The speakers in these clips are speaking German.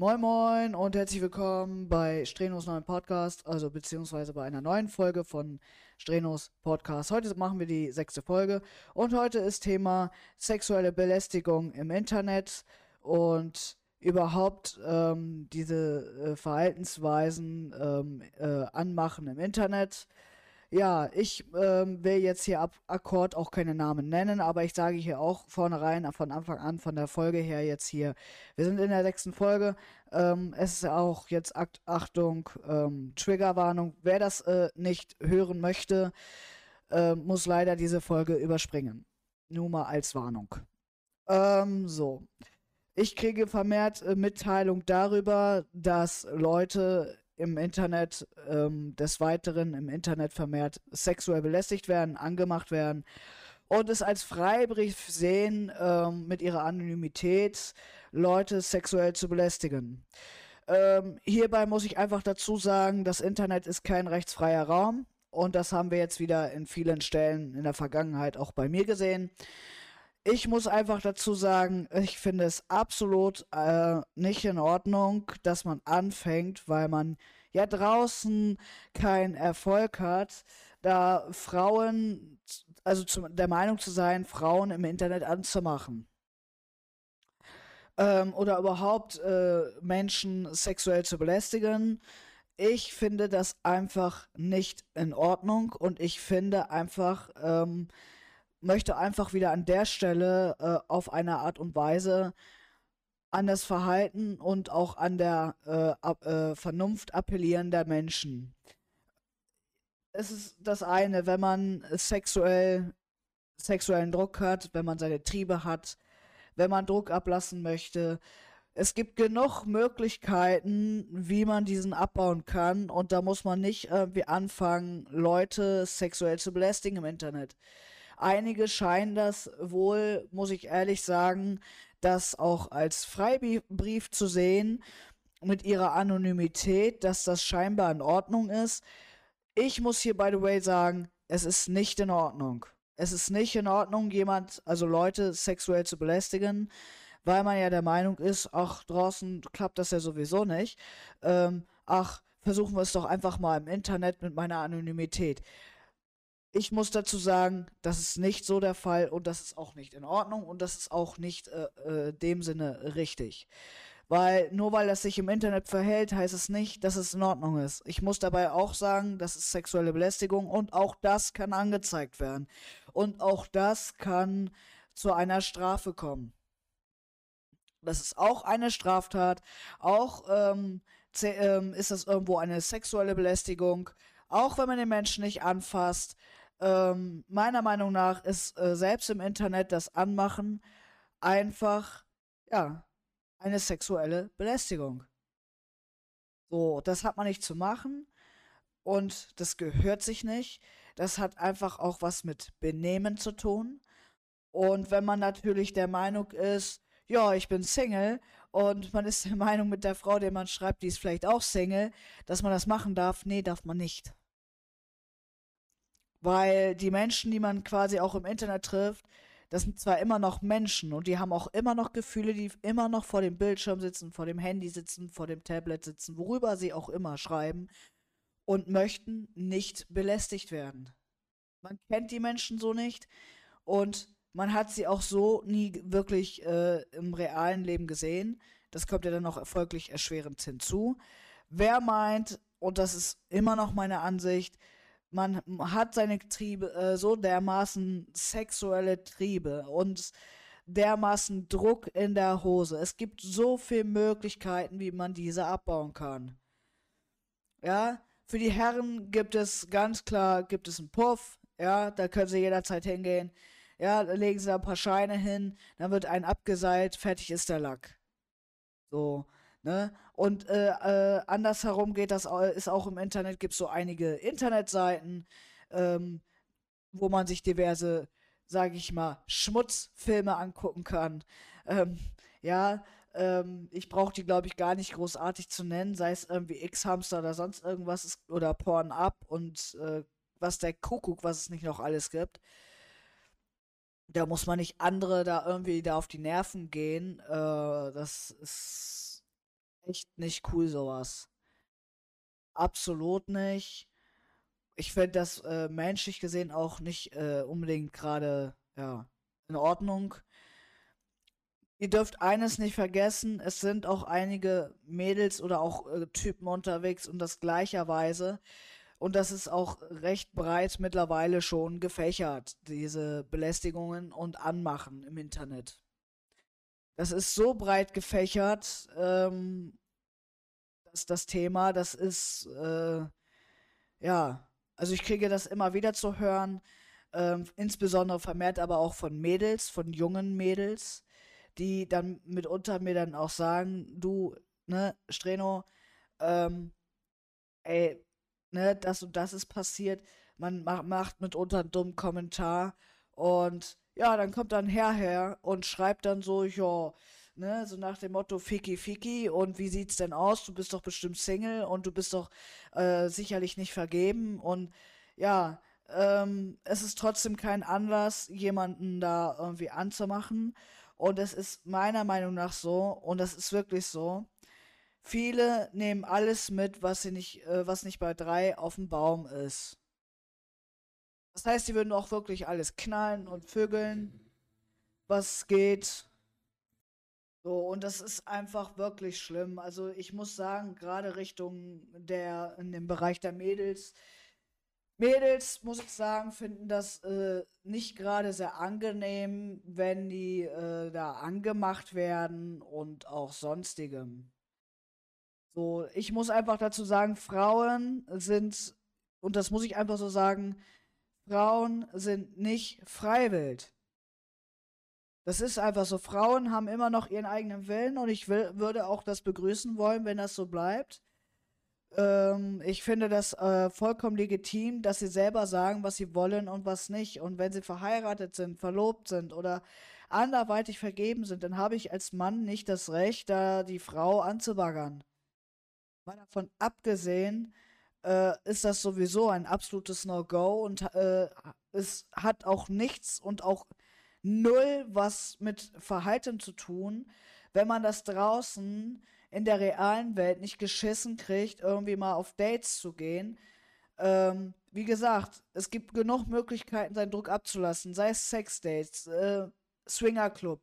Moin Moin und herzlich willkommen bei Strenos neuen Podcast, also beziehungsweise bei einer neuen Folge von Strenos Podcast. Heute machen wir die sechste Folge und heute ist Thema sexuelle Belästigung im Internet und überhaupt ähm, diese äh, Verhaltensweisen ähm, äh, anmachen im Internet. Ja, ich ähm, will jetzt hier ab Akkord auch keine Namen nennen, aber ich sage hier auch vornherein, von Anfang an, von der Folge her jetzt hier. Wir sind in der sechsten Folge. Ähm, es ist auch jetzt Akt Achtung, ähm, Triggerwarnung. Wer das äh, nicht hören möchte, äh, muss leider diese Folge überspringen. Nur mal als Warnung. Ähm, so. Ich kriege vermehrt äh, Mitteilung darüber, dass Leute im Internet ähm, des Weiteren im Internet vermehrt sexuell belästigt werden, angemacht werden und es als Freibrief sehen, ähm, mit ihrer Anonymität Leute sexuell zu belästigen. Ähm, hierbei muss ich einfach dazu sagen, das Internet ist kein rechtsfreier Raum und das haben wir jetzt wieder in vielen Stellen in der Vergangenheit auch bei mir gesehen. Ich muss einfach dazu sagen, ich finde es absolut äh, nicht in Ordnung, dass man anfängt, weil man ja draußen keinen Erfolg hat, da Frauen, also zu, der Meinung zu sein, Frauen im Internet anzumachen. Ähm, oder überhaupt äh, Menschen sexuell zu belästigen. Ich finde das einfach nicht in Ordnung und ich finde einfach, ähm, möchte einfach wieder an der Stelle äh, auf eine Art und Weise an das Verhalten und auch an der äh, ab, äh, Vernunft appellieren der Menschen. Es ist das eine, wenn man sexuell, sexuellen Druck hat, wenn man seine Triebe hat, wenn man Druck ablassen möchte. Es gibt genug Möglichkeiten, wie man diesen abbauen kann und da muss man nicht irgendwie anfangen, Leute sexuell zu belästigen im Internet. Einige scheinen das wohl, muss ich ehrlich sagen, das auch als Freibrief zu sehen mit ihrer Anonymität, dass das scheinbar in Ordnung ist. Ich muss hier, by the way, sagen, es ist nicht in Ordnung. Es ist nicht in Ordnung, jemand, also Leute sexuell zu belästigen, weil man ja der Meinung ist, ach, draußen klappt das ja sowieso nicht. Ähm, ach, versuchen wir es doch einfach mal im Internet mit meiner Anonymität. Ich muss dazu sagen, das ist nicht so der Fall und das ist auch nicht in Ordnung und das ist auch nicht äh, äh, dem Sinne richtig. Weil nur weil das sich im Internet verhält, heißt es nicht, dass es in Ordnung ist. Ich muss dabei auch sagen, das ist sexuelle Belästigung und auch das kann angezeigt werden. Und auch das kann zu einer Strafe kommen. Das ist auch eine Straftat. Auch ähm, ähm, ist das irgendwo eine sexuelle Belästigung. Auch wenn man den Menschen nicht anfasst ähm, meiner Meinung nach ist äh, selbst im Internet das Anmachen einfach, ja, eine sexuelle Belästigung. So, das hat man nicht zu machen und das gehört sich nicht. Das hat einfach auch was mit Benehmen zu tun. Und wenn man natürlich der Meinung ist, ja, ich bin Single und man ist der Meinung mit der Frau, der man schreibt, die ist vielleicht auch Single, dass man das machen darf, nee, darf man nicht. Weil die Menschen, die man quasi auch im Internet trifft, das sind zwar immer noch Menschen und die haben auch immer noch Gefühle, die immer noch vor dem Bildschirm sitzen, vor dem Handy sitzen, vor dem Tablet sitzen, worüber sie auch immer schreiben und möchten nicht belästigt werden. Man kennt die Menschen so nicht und man hat sie auch so nie wirklich äh, im realen Leben gesehen. Das kommt ja dann noch erfolglich erschwerend hinzu. Wer meint, und das ist immer noch meine Ansicht, man hat seine Triebe, äh, so dermaßen sexuelle Triebe und dermaßen Druck in der Hose. Es gibt so viele Möglichkeiten, wie man diese abbauen kann. Ja, für die Herren gibt es ganz klar, gibt es einen Puff, ja, da können sie jederzeit hingehen. Ja, da legen sie da ein paar Scheine hin, dann wird ein abgeseilt, fertig ist der Lack. So. Ne? Und äh, äh, andersherum geht das, ist auch im Internet, gibt es so einige Internetseiten, ähm, wo man sich diverse, sage ich mal, Schmutzfilme angucken kann. Ähm, ja, ähm, ich brauche die, glaube ich, gar nicht großartig zu nennen, sei es irgendwie X-Hamster oder sonst irgendwas oder Porn-Up und äh, was der Kuckuck, was es nicht noch alles gibt. Da muss man nicht andere da irgendwie da auf die Nerven gehen. Äh, das ist echt nicht cool, sowas. Absolut nicht. Ich finde das äh, menschlich gesehen auch nicht äh, unbedingt gerade ja, in Ordnung. Ihr dürft eines nicht vergessen, es sind auch einige Mädels oder auch äh, Typen unterwegs und das gleicherweise. Und das ist auch recht breit mittlerweile schon gefächert, diese Belästigungen und Anmachen im Internet. Das ist so breit gefächert, ähm, dass das Thema, das ist, äh, ja, also ich kriege das immer wieder zu hören, ähm, insbesondere vermehrt aber auch von Mädels, von jungen Mädels, die dann mitunter mir dann auch sagen, du, ne, Streno, ähm, ey, ne, das und das ist passiert, man macht, macht mitunter einen dummen Kommentar und ja, dann kommt dann Herr her und schreibt dann so, ja, ne, so nach dem Motto Fiki Fiki und wie sieht's denn aus? Du bist doch bestimmt Single und du bist doch äh, sicherlich nicht vergeben und ja, ähm, es ist trotzdem kein Anlass, jemanden da irgendwie anzumachen. Und es ist meiner Meinung nach so, und das ist wirklich so, viele nehmen alles mit, was sie nicht, äh, was nicht bei drei auf dem Baum ist. Das heißt, sie würden auch wirklich alles knallen und vögeln, was geht. So, und das ist einfach wirklich schlimm. Also ich muss sagen, gerade Richtung der, in dem Bereich der Mädels, Mädels, muss ich sagen, finden das äh, nicht gerade sehr angenehm, wenn die äh, da angemacht werden und auch sonstigem. So, ich muss einfach dazu sagen, Frauen sind, und das muss ich einfach so sagen, Frauen sind nicht freiwillig. Das ist einfach so. Frauen haben immer noch ihren eigenen Willen und ich will, würde auch das begrüßen wollen, wenn das so bleibt. Ähm, ich finde das äh, vollkommen legitim, dass sie selber sagen, was sie wollen und was nicht. Und wenn sie verheiratet sind, verlobt sind oder anderweitig vergeben sind, dann habe ich als Mann nicht das Recht, da die Frau anzubaggern. Mal davon abgesehen, äh, ist das sowieso ein absolutes No-Go und äh, es hat auch nichts und auch null was mit Verhalten zu tun, wenn man das draußen in der realen Welt nicht geschissen kriegt, irgendwie mal auf Dates zu gehen. Ähm, wie gesagt, es gibt genug Möglichkeiten, seinen Druck abzulassen, sei es Sexdates, äh, Swingerclub.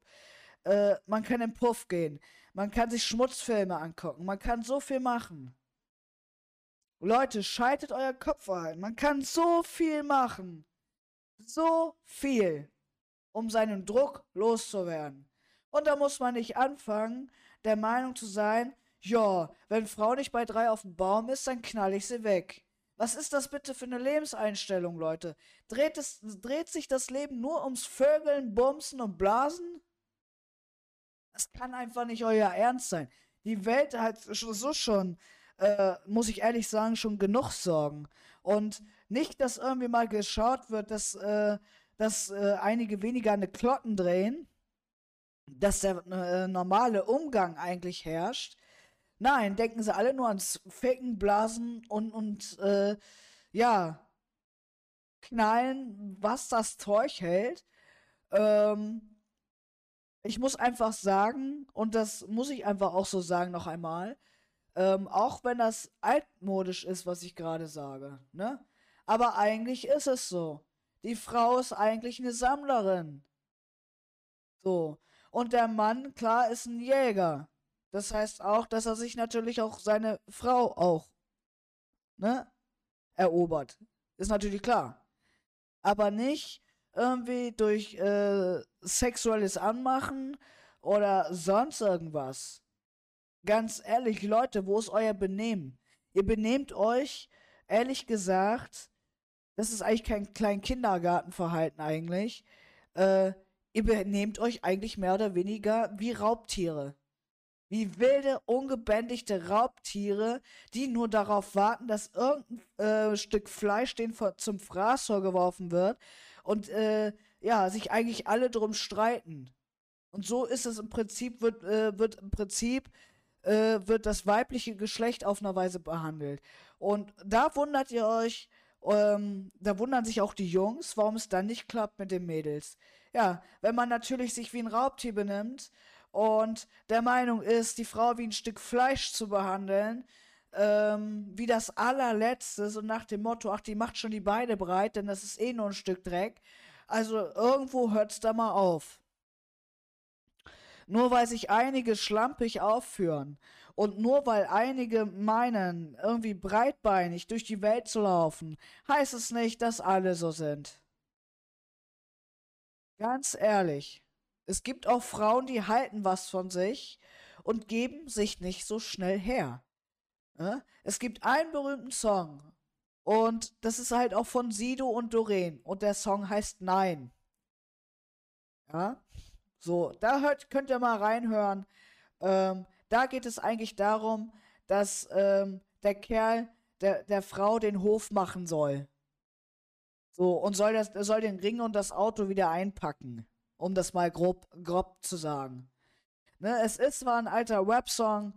Äh, man kann in Puff gehen, man kann sich Schmutzfilme angucken, man kann so viel machen. Leute, schaltet euer Kopf ein. Man kann so viel machen. So viel, um seinen Druck loszuwerden. Und da muss man nicht anfangen, der Meinung zu sein, ja, wenn Frau nicht bei drei auf dem Baum ist, dann knall ich sie weg. Was ist das bitte für eine Lebenseinstellung, Leute? Dreht, es, dreht sich das Leben nur ums Vögeln, Bumsen und Blasen? Das kann einfach nicht euer Ernst sein. Die Welt hat so schon, äh, muss ich ehrlich sagen, schon genug Sorgen. Und nicht, dass irgendwie mal geschaut wird, dass, äh, dass äh, einige weniger eine Klotten drehen dass der äh, normale Umgang eigentlich herrscht. Nein, denken sie alle nur ans Ficken, Blasen und, und äh, ja, Knallen, was das Zeug hält. Ähm, ich muss einfach sagen, und das muss ich einfach auch so sagen noch einmal, ähm, auch wenn das altmodisch ist, was ich gerade sage, ne? Aber eigentlich ist es so. Die Frau ist eigentlich eine Sammlerin. So. Und der Mann, klar, ist ein Jäger. Das heißt auch, dass er sich natürlich auch seine Frau auch, ne, erobert. Ist natürlich klar. Aber nicht irgendwie durch äh, sexuelles Anmachen oder sonst irgendwas. Ganz ehrlich, Leute, wo ist euer Benehmen? Ihr benehmt euch, ehrlich gesagt, das ist eigentlich kein klein Kindergartenverhalten eigentlich. Äh, ihr benehmt euch eigentlich mehr oder weniger wie Raubtiere. Wie wilde, ungebändigte Raubtiere, die nur darauf warten, dass irgendein äh, Stück Fleisch denen zum Fraß vorgeworfen wird und äh, ja, sich eigentlich alle drum streiten. Und so ist es im Prinzip, wird, äh, wird im Prinzip, äh, wird das weibliche Geschlecht auf eine Weise behandelt. Und da wundert ihr euch, ähm, da wundern sich auch die Jungs, warum es dann nicht klappt mit den Mädels. Ja, wenn man natürlich sich wie ein Raubtier benimmt und der Meinung ist, die Frau wie ein Stück Fleisch zu behandeln, ähm, wie das allerletzte, so nach dem Motto, ach, die macht schon die Beine breit, denn das ist eh nur ein Stück Dreck. Also irgendwo hört's da mal auf. Nur weil sich einige schlampig aufführen und nur weil einige meinen, irgendwie breitbeinig durch die Welt zu laufen, heißt es nicht, dass alle so sind. Ganz ehrlich, es gibt auch Frauen, die halten was von sich und geben sich nicht so schnell her. Ne? Es gibt einen berühmten Song und das ist halt auch von Sido und Doreen und der Song heißt Nein. Ja, so, da hört, könnt ihr mal reinhören. Ähm, da geht es eigentlich darum, dass ähm, der Kerl der, der Frau den Hof machen soll. So, und soll, das, soll den Ring und das Auto wieder einpacken. Um das mal grob, grob zu sagen. Ne, es ist zwar ein alter Rap-Song,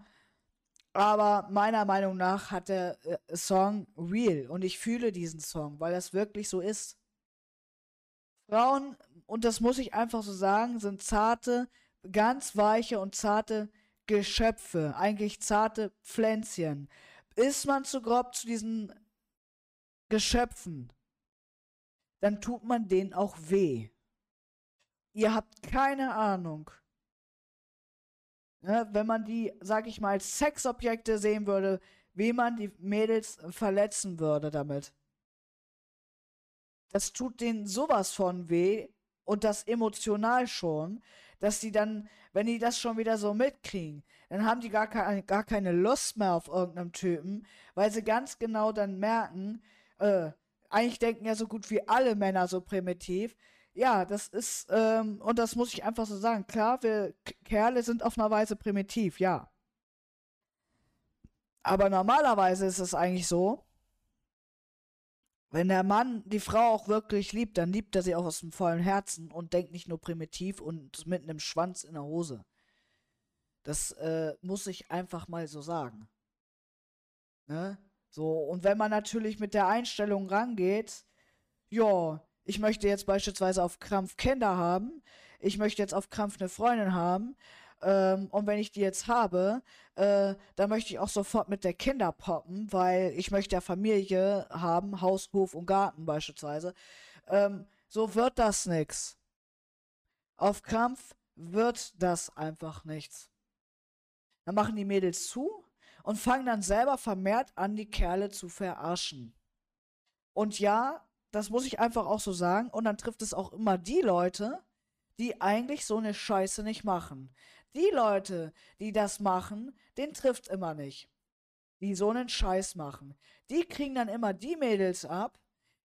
aber meiner Meinung nach hat der äh, Song real. Und ich fühle diesen Song, weil das wirklich so ist. Frauen, und das muss ich einfach so sagen, sind zarte, ganz weiche und zarte Geschöpfe, eigentlich zarte Pflänzchen. Ist man zu grob zu diesen Geschöpfen, dann tut man denen auch weh. Ihr habt keine Ahnung. Ja, wenn man die, sag ich mal, als Sexobjekte sehen würde, wie man die Mädels verletzen würde damit. Das tut denen sowas von weh und das emotional schon, dass die dann, wenn die das schon wieder so mitkriegen, dann haben die gar, keine, gar keine Lust mehr auf irgendeinem Typen, weil sie ganz genau dann merken, äh, eigentlich denken ja so gut wie alle Männer so primitiv. Ja, das ist, ähm, und das muss ich einfach so sagen. Klar, wir Kerle sind auf einer Weise primitiv, ja. Aber normalerweise ist es eigentlich so, wenn der Mann die Frau auch wirklich liebt, dann liebt er sie auch aus dem vollen Herzen und denkt nicht nur primitiv und mit einem Schwanz in der Hose. Das äh, muss ich einfach mal so sagen. Ne? So, und wenn man natürlich mit der Einstellung rangeht, ja, ich möchte jetzt beispielsweise auf Krampf Kinder haben, ich möchte jetzt auf Krampf eine Freundin haben, ähm, und wenn ich die jetzt habe, äh, dann möchte ich auch sofort mit der Kinder poppen, weil ich möchte ja Familie haben, Haus, Hof und Garten beispielsweise. Ähm, so wird das nix. Auf Krampf wird das einfach nichts. Dann machen die Mädels zu und fangen dann selber vermehrt an, die Kerle zu verarschen. Und ja, das muss ich einfach auch so sagen. Und dann trifft es auch immer die Leute, die eigentlich so eine Scheiße nicht machen. Die Leute, die das machen, den trifft immer nicht. Die so einen Scheiß machen. Die kriegen dann immer die Mädels ab,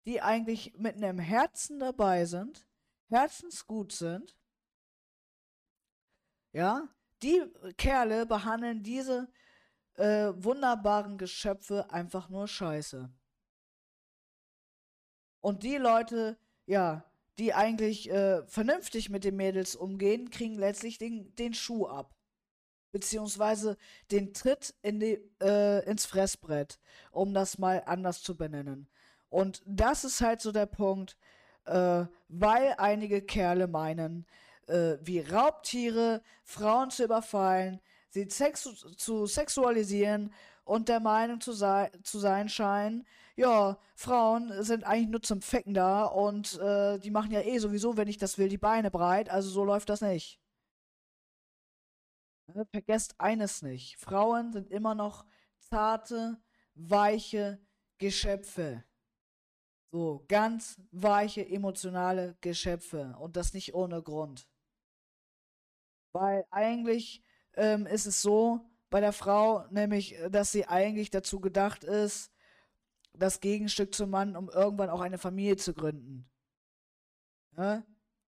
die eigentlich mit einem Herzen dabei sind, herzensgut sind. Ja, die Kerle behandeln diese äh, wunderbaren Geschöpfe einfach nur scheiße. Und die Leute, ja, die eigentlich äh, vernünftig mit den Mädels umgehen, kriegen letztlich den, den Schuh ab. Beziehungsweise den Tritt in die, äh, ins Fressbrett, um das mal anders zu benennen. Und das ist halt so der Punkt, äh, weil einige Kerle meinen, äh, wie Raubtiere Frauen zu überfallen, sie sexu zu sexualisieren und der Meinung zu, sei zu sein scheinen, ja, Frauen sind eigentlich nur zum Fecken da und äh, die machen ja eh sowieso, wenn ich das will, die Beine breit, also so läuft das nicht. Ne, vergesst eines nicht. Frauen sind immer noch zarte, weiche Geschöpfe. So, ganz weiche, emotionale Geschöpfe. Und das nicht ohne Grund. Weil eigentlich ähm, ist es so bei der Frau, nämlich, dass sie eigentlich dazu gedacht ist, das Gegenstück zum Mann, um irgendwann auch eine Familie zu gründen. Ja?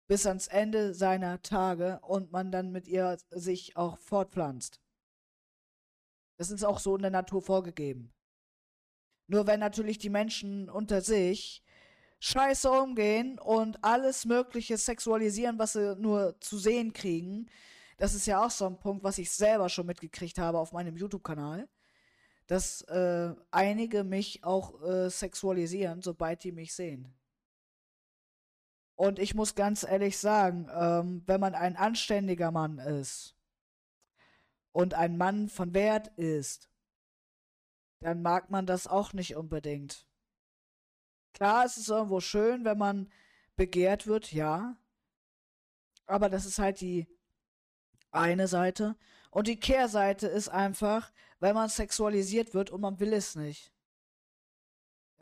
Bis ans Ende seiner Tage und man dann mit ihr sich auch fortpflanzt. Das ist auch so in der Natur vorgegeben. Nur wenn natürlich die Menschen unter sich scheiße umgehen und alles Mögliche sexualisieren, was sie nur zu sehen kriegen, das ist ja auch so ein Punkt, was ich selber schon mitgekriegt habe auf meinem YouTube-Kanal dass äh, einige mich auch äh, sexualisieren, sobald die mich sehen. Und ich muss ganz ehrlich sagen, ähm, wenn man ein anständiger Mann ist, und ein Mann von Wert ist, dann mag man das auch nicht unbedingt. Klar, es ist irgendwo schön, wenn man begehrt wird, ja. Aber das ist halt die eine Seite. Und die Kehrseite ist einfach, wenn man sexualisiert wird und man will es nicht.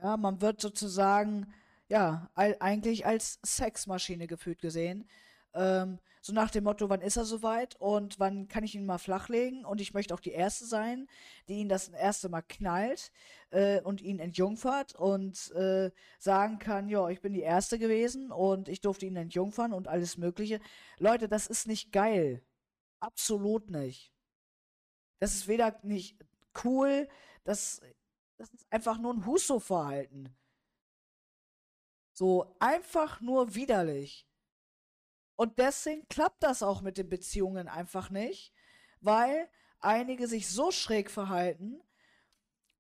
Ja, man wird sozusagen, ja, eigentlich als Sexmaschine gefühlt gesehen. Ähm, so nach dem Motto, wann ist er soweit und wann kann ich ihn mal flachlegen? Und ich möchte auch die Erste sein, die ihn das erste Mal knallt äh, und ihn entjungfert und äh, sagen kann, ja, ich bin die Erste gewesen und ich durfte ihn entjungfern und alles Mögliche. Leute, das ist nicht geil. Absolut nicht. Das ist weder nicht cool, das, das ist einfach nur ein Huso-Verhalten. So, einfach nur widerlich. Und deswegen klappt das auch mit den Beziehungen einfach nicht, weil einige sich so schräg verhalten,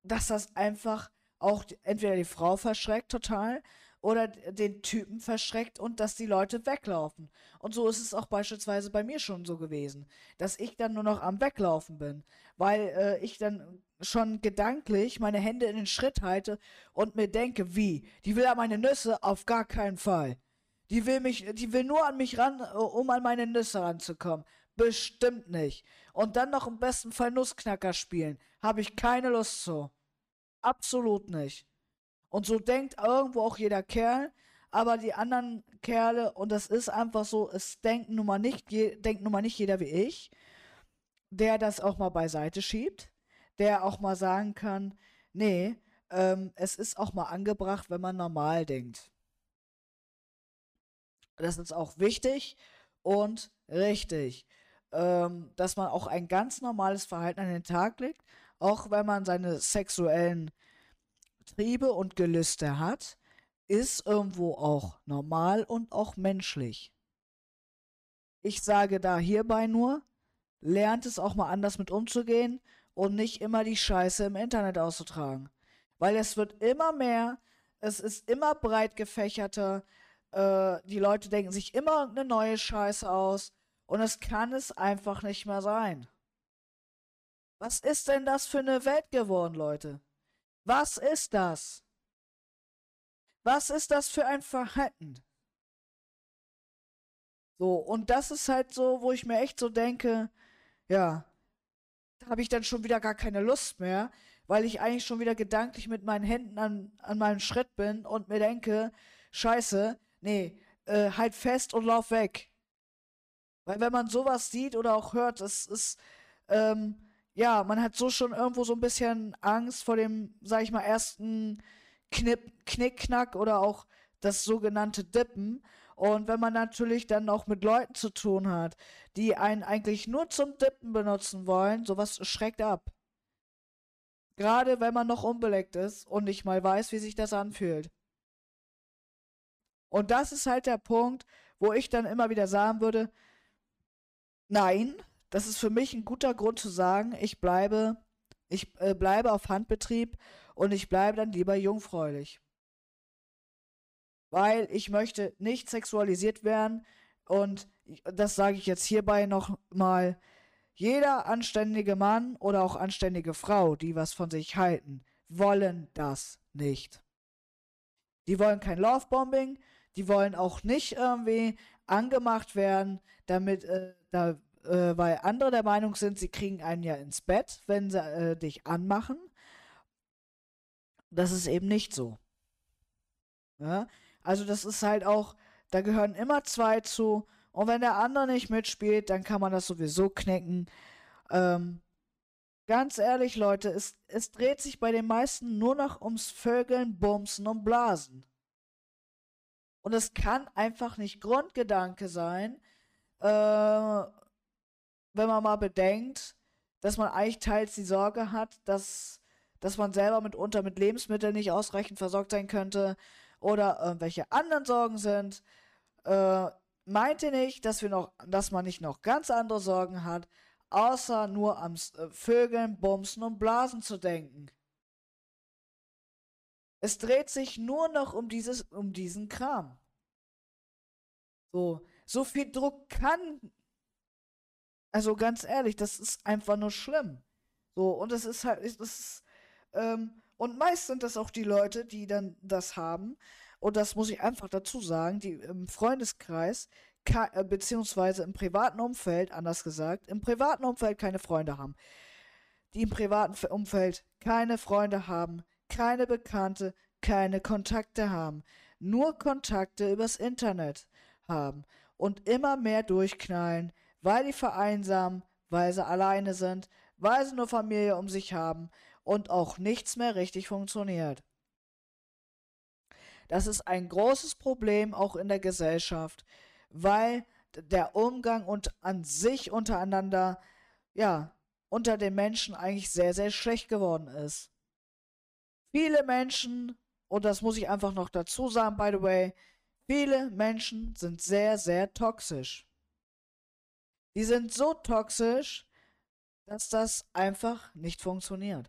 dass das einfach auch entweder die Frau verschreckt total oder den Typen verschreckt und dass die Leute weglaufen. Und so ist es auch beispielsweise bei mir schon so gewesen, dass ich dann nur noch am Weglaufen bin, weil äh, ich dann schon gedanklich meine Hände in den Schritt halte und mir denke, wie, die will ja meine Nüsse auf gar keinen Fall. Die will mich, die will nur an mich ran, äh, um an meine Nüsse ranzukommen. Bestimmt nicht. Und dann noch im besten Fall Nussknacker spielen. Habe ich keine Lust zu. Absolut nicht. Und so denkt irgendwo auch jeder Kerl, aber die anderen Kerle, und das ist einfach so, es denkt nun mal nicht, denkt nun mal nicht jeder wie ich, der das auch mal beiseite schiebt, der auch mal sagen kann, nee, ähm, es ist auch mal angebracht, wenn man normal denkt. Das ist auch wichtig und richtig, ähm, dass man auch ein ganz normales Verhalten an den Tag legt, auch wenn man seine sexuellen Triebe und Gelüste hat, ist irgendwo auch normal und auch menschlich. Ich sage da hierbei nur, lernt es auch mal anders mit umzugehen und nicht immer die Scheiße im Internet auszutragen. Weil es wird immer mehr, es ist immer breit gefächerter, äh, die Leute denken sich immer eine neue Scheiße aus und es kann es einfach nicht mehr sein. Was ist denn das für eine Welt geworden, Leute? Was ist das? Was ist das für ein Verhalten? So, und das ist halt so, wo ich mir echt so denke, ja, da habe ich dann schon wieder gar keine Lust mehr, weil ich eigentlich schon wieder gedanklich mit meinen Händen an, an meinem Schritt bin und mir denke, scheiße, Nee, äh, halt fest und lauf weg. Weil wenn man sowas sieht oder auch hört, es ist, ähm, ja, man hat so schon irgendwo so ein bisschen Angst vor dem, sag ich mal, ersten Knipp, Knickknack oder auch das sogenannte Dippen. Und wenn man natürlich dann auch mit Leuten zu tun hat, die einen eigentlich nur zum Dippen benutzen wollen, sowas schreckt ab. Gerade wenn man noch unbeleckt ist und nicht mal weiß, wie sich das anfühlt. Und das ist halt der Punkt, wo ich dann immer wieder sagen würde, nein, das ist für mich ein guter Grund zu sagen, ich bleibe, ich äh, bleibe auf Handbetrieb und ich bleibe dann lieber jungfräulich. Weil ich möchte nicht sexualisiert werden und das sage ich jetzt hierbei nochmal, jeder anständige Mann oder auch anständige Frau, die was von sich halten, wollen das nicht. Die wollen kein Lovebombing, die wollen auch nicht irgendwie angemacht werden, damit, äh, da, äh, weil andere der Meinung sind, sie kriegen einen ja ins Bett, wenn sie äh, dich anmachen. Das ist eben nicht so. Ja? Also das ist halt auch, da gehören immer zwei zu. Und wenn der andere nicht mitspielt, dann kann man das sowieso knicken. Ähm, ganz ehrlich, Leute, es, es dreht sich bei den meisten nur noch ums Vögeln, Bumsen und Blasen. Und es kann einfach nicht Grundgedanke sein, äh, wenn man mal bedenkt, dass man eigentlich teils die Sorge hat, dass, dass man selber mitunter mit Lebensmitteln nicht ausreichend versorgt sein könnte oder irgendwelche anderen Sorgen sind. Äh, meint ihr nicht, dass wir noch, dass man nicht noch ganz andere Sorgen hat, außer nur am äh, Vögeln, Bumsen und Blasen zu denken? Es dreht sich nur noch um dieses, um diesen Kram. So, so viel Druck kann Also ganz ehrlich, das ist einfach nur schlimm. So, und es ist halt, es ist, ähm, und meist sind das auch die Leute, die dann das haben. Und das muss ich einfach dazu sagen, die im Freundeskreis, äh, beziehungsweise im privaten Umfeld, anders gesagt, im privaten Umfeld keine Freunde haben. Die im privaten Umfeld keine Freunde haben, keine Bekannte, keine Kontakte haben, nur Kontakte übers Internet haben und immer mehr durchknallen, weil die vereinsamen, weil sie alleine sind, weil sie nur Familie um sich haben und auch nichts mehr richtig funktioniert. Das ist ein großes Problem auch in der Gesellschaft, weil der Umgang und an sich untereinander, ja, unter den Menschen eigentlich sehr, sehr schlecht geworden ist. Viele Menschen, und das muss ich einfach noch dazu sagen, by the way, viele Menschen sind sehr, sehr toxisch. Die sind so toxisch, dass das einfach nicht funktioniert.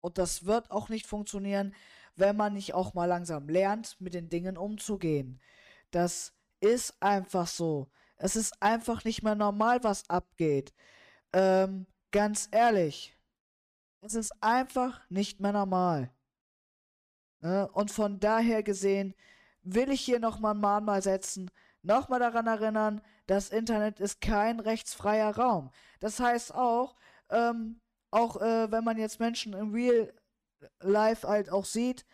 Und das wird auch nicht funktionieren, wenn man nicht auch mal langsam lernt, mit den Dingen umzugehen. Das ist einfach so. Es ist einfach nicht mehr normal, was abgeht. Ähm, ganz ehrlich. Es ist einfach nicht mehr normal. Ne? Und von daher gesehen will ich hier nochmal ein Mahnmal setzen, nochmal daran erinnern, das Internet ist kein rechtsfreier Raum. Das heißt auch, ähm, auch äh, wenn man jetzt Menschen im Real Life halt auch sieht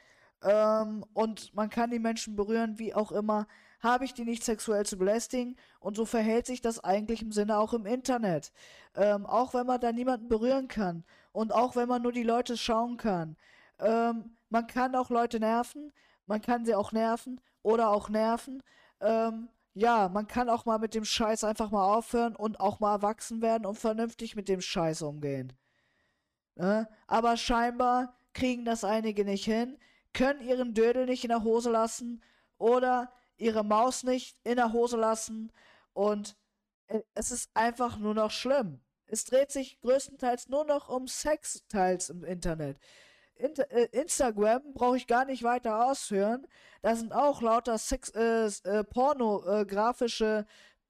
ähm, und man kann die Menschen berühren, wie auch immer, habe ich die nicht sexuell zu belästigen und so verhält sich das eigentlich im Sinne auch im Internet. Ähm, auch wenn man da niemanden berühren kann und auch wenn man nur die Leute schauen kann. Ähm, man kann auch Leute nerven, man kann sie auch nerven oder auch nerven. Ähm, ja, man kann auch mal mit dem Scheiß einfach mal aufhören und auch mal erwachsen werden und vernünftig mit dem Scheiß umgehen. Ne? Aber scheinbar kriegen das einige nicht hin, können ihren Dödel nicht in der Hose lassen oder ihre Maus nicht in der Hose lassen und äh, es ist einfach nur noch schlimm. Es dreht sich größtenteils nur noch um Sex teils im Internet. Äh, Instagram brauche ich gar nicht weiter ausführen. Da sind auch lauter Sex, äh, äh, pornografische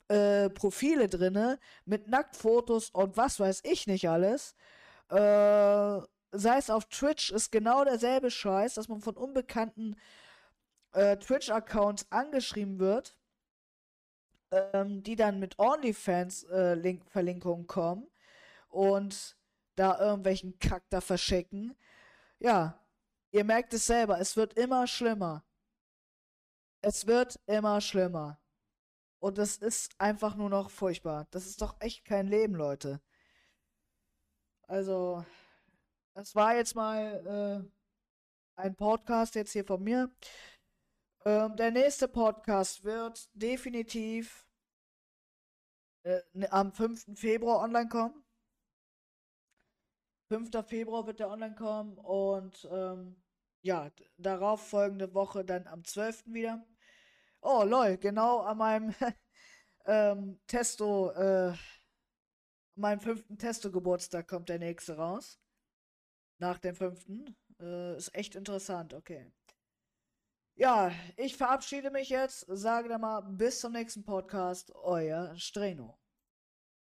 äh, Profile drinne mit Nacktfotos und was weiß ich nicht alles. Äh, sei es auf Twitch, ist genau derselbe Scheiß, dass man von unbekannten äh, Twitch-Accounts angeschrieben wird, ähm, die dann mit OnlyFans-Verlinkungen äh, kommen und da irgendwelchen Kack da verschicken ja, ihr merkt es selber, es wird immer schlimmer. Es wird immer schlimmer. Und es ist einfach nur noch furchtbar. Das ist doch echt kein Leben, Leute. Also, das war jetzt mal äh, ein Podcast jetzt hier von mir. Ähm, der nächste Podcast wird definitiv äh, am 5. Februar online kommen. 5. Februar wird der online kommen und ähm, ja, darauf folgende Woche dann am 12. wieder. Oh, lol, genau an meinem ähm, Testo, äh, meinem fünften Testo-Geburtstag kommt der nächste raus. Nach dem fünften. Äh, ist echt interessant, okay. Ja, ich verabschiede mich jetzt, sage dann mal bis zum nächsten Podcast, euer Streno.